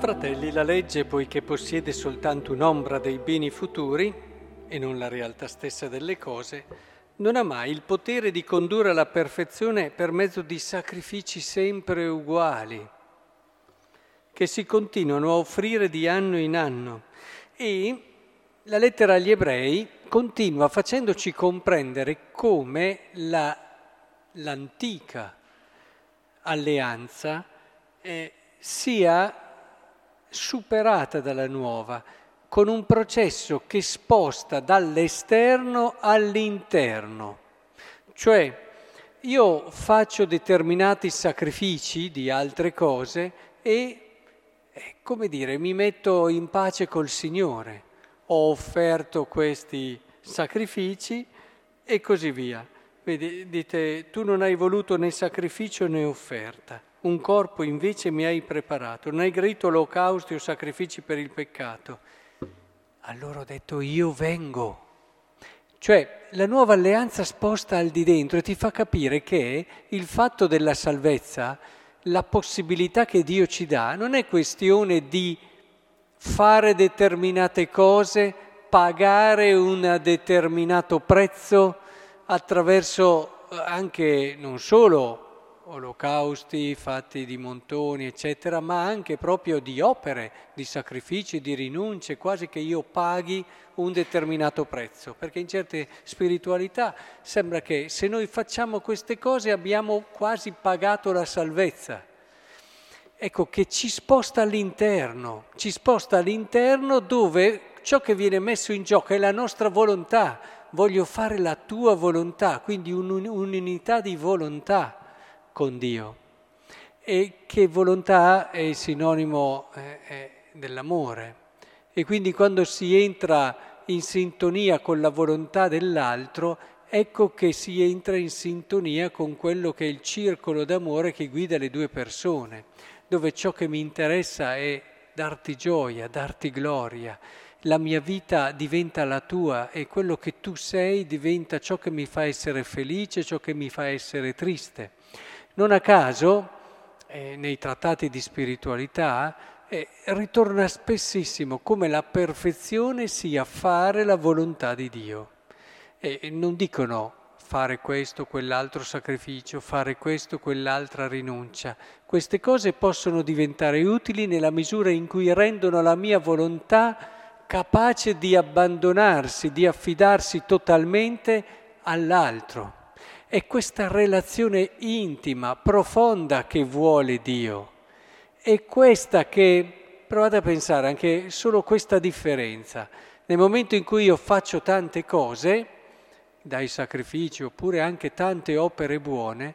Fratelli, la legge, poiché possiede soltanto un'ombra dei beni futuri e non la realtà stessa delle cose, non ha mai il potere di condurre alla perfezione per mezzo di sacrifici sempre uguali, che si continuano a offrire di anno in anno. E la lettera agli ebrei continua facendoci comprendere come la, l'antica alleanza eh, sia superata dalla nuova, con un processo che sposta dall'esterno all'interno. Cioè, io faccio determinati sacrifici di altre cose e, eh, come dire, mi metto in pace col Signore. Ho offerto questi sacrifici e così via. Vedi, dite, tu non hai voluto né sacrificio né offerta un corpo invece mi hai preparato, non hai gradito olocausti o sacrifici per il peccato. Allora ho detto io vengo. Cioè la nuova alleanza sposta al di dentro e ti fa capire che il fatto della salvezza, la possibilità che Dio ci dà, non è questione di fare determinate cose, pagare un determinato prezzo attraverso anche non solo olocausti fatti di montoni, eccetera, ma anche proprio di opere, di sacrifici, di rinunce, quasi che io paghi un determinato prezzo, perché in certe spiritualità sembra che se noi facciamo queste cose abbiamo quasi pagato la salvezza. Ecco che ci sposta all'interno, ci sposta all'interno dove ciò che viene messo in gioco è la nostra volontà, voglio fare la tua volontà, quindi un'unità di volontà con Dio e che volontà è sinonimo eh, dell'amore e quindi quando si entra in sintonia con la volontà dell'altro ecco che si entra in sintonia con quello che è il circolo d'amore che guida le due persone, dove ciò che mi interessa è darti gioia, darti gloria, la mia vita diventa la tua e quello che tu sei diventa ciò che mi fa essere felice, ciò che mi fa essere triste. Non a caso, eh, nei trattati di spiritualità, eh, ritorna spessissimo come la perfezione sia fare la volontà di Dio. E non dicono fare questo, quell'altro sacrificio, fare questo, quell'altra rinuncia. Queste cose possono diventare utili nella misura in cui rendono la mia volontà capace di abbandonarsi, di affidarsi totalmente all'altro. È questa relazione intima, profonda che vuole Dio. È questa che, provate a pensare anche solo questa differenza. Nel momento in cui io faccio tante cose, dai sacrifici oppure anche tante opere buone,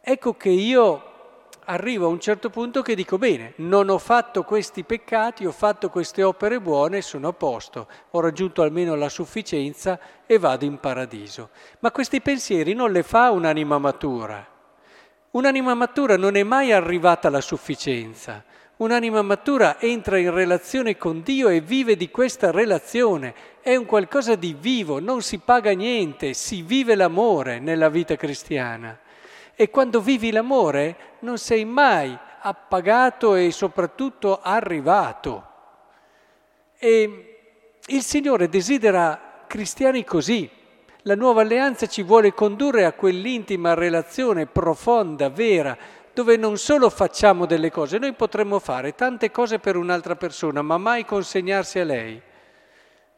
ecco che io arrivo a un certo punto che dico bene, non ho fatto questi peccati, ho fatto queste opere buone, sono a posto, ho raggiunto almeno la sufficienza e vado in paradiso. Ma questi pensieri non le fa un'anima matura. Un'anima matura non è mai arrivata alla sufficienza. Un'anima matura entra in relazione con Dio e vive di questa relazione. È un qualcosa di vivo, non si paga niente, si vive l'amore nella vita cristiana. E quando vivi l'amore non sei mai appagato e soprattutto arrivato. E il Signore desidera cristiani così. La nuova alleanza ci vuole condurre a quell'intima relazione profonda, vera, dove non solo facciamo delle cose, noi potremmo fare tante cose per un'altra persona, ma mai consegnarsi a lei,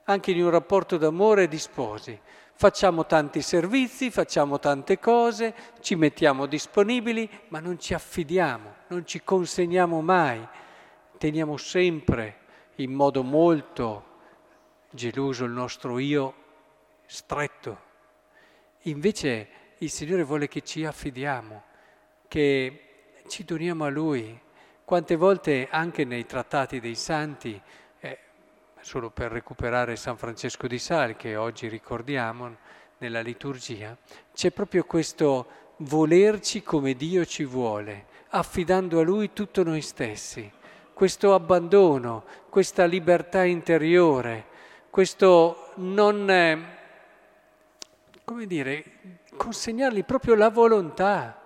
anche in un rapporto d'amore di sposi. Facciamo tanti servizi, facciamo tante cose, ci mettiamo disponibili, ma non ci affidiamo, non ci consegniamo mai. Teniamo sempre in modo molto geloso il nostro io stretto. Invece il Signore vuole che ci affidiamo, che ci doniamo a Lui. Quante volte anche nei trattati dei santi solo per recuperare San Francesco di Sal, che oggi ricordiamo nella liturgia, c'è proprio questo volerci come Dio ci vuole, affidando a Lui tutto noi stessi, questo abbandono, questa libertà interiore, questo non, come dire, consegnargli proprio la volontà,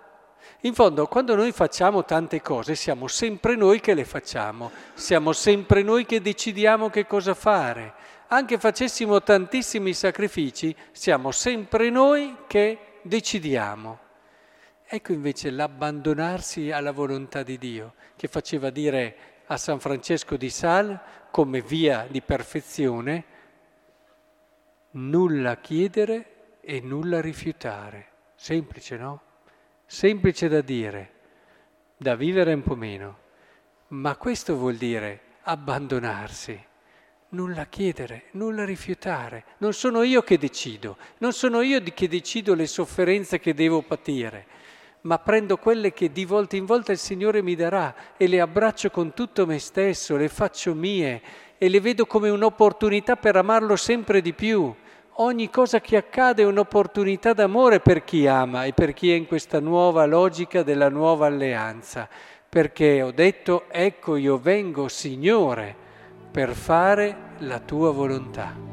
In fondo, quando noi facciamo tante cose, siamo sempre noi che le facciamo, siamo sempre noi che decidiamo che cosa fare. Anche facessimo tantissimi sacrifici, siamo sempre noi che decidiamo. Ecco invece l'abbandonarsi alla volontà di Dio, che faceva dire a San Francesco di Sal come via di perfezione, nulla chiedere e nulla rifiutare. Semplice, no? Semplice da dire, da vivere un po' meno. Ma questo vuol dire abbandonarsi, nulla chiedere, nulla rifiutare. Non sono io che decido, non sono io che decido le sofferenze che devo patire, ma prendo quelle che di volta in volta il Signore mi darà e le abbraccio con tutto me stesso, le faccio mie e le vedo come un'opportunità per amarlo sempre di più. Ogni cosa che accade è un'opportunità d'amore per chi ama e per chi è in questa nuova logica della nuova alleanza, perché ho detto, ecco io vengo, Signore, per fare la tua volontà.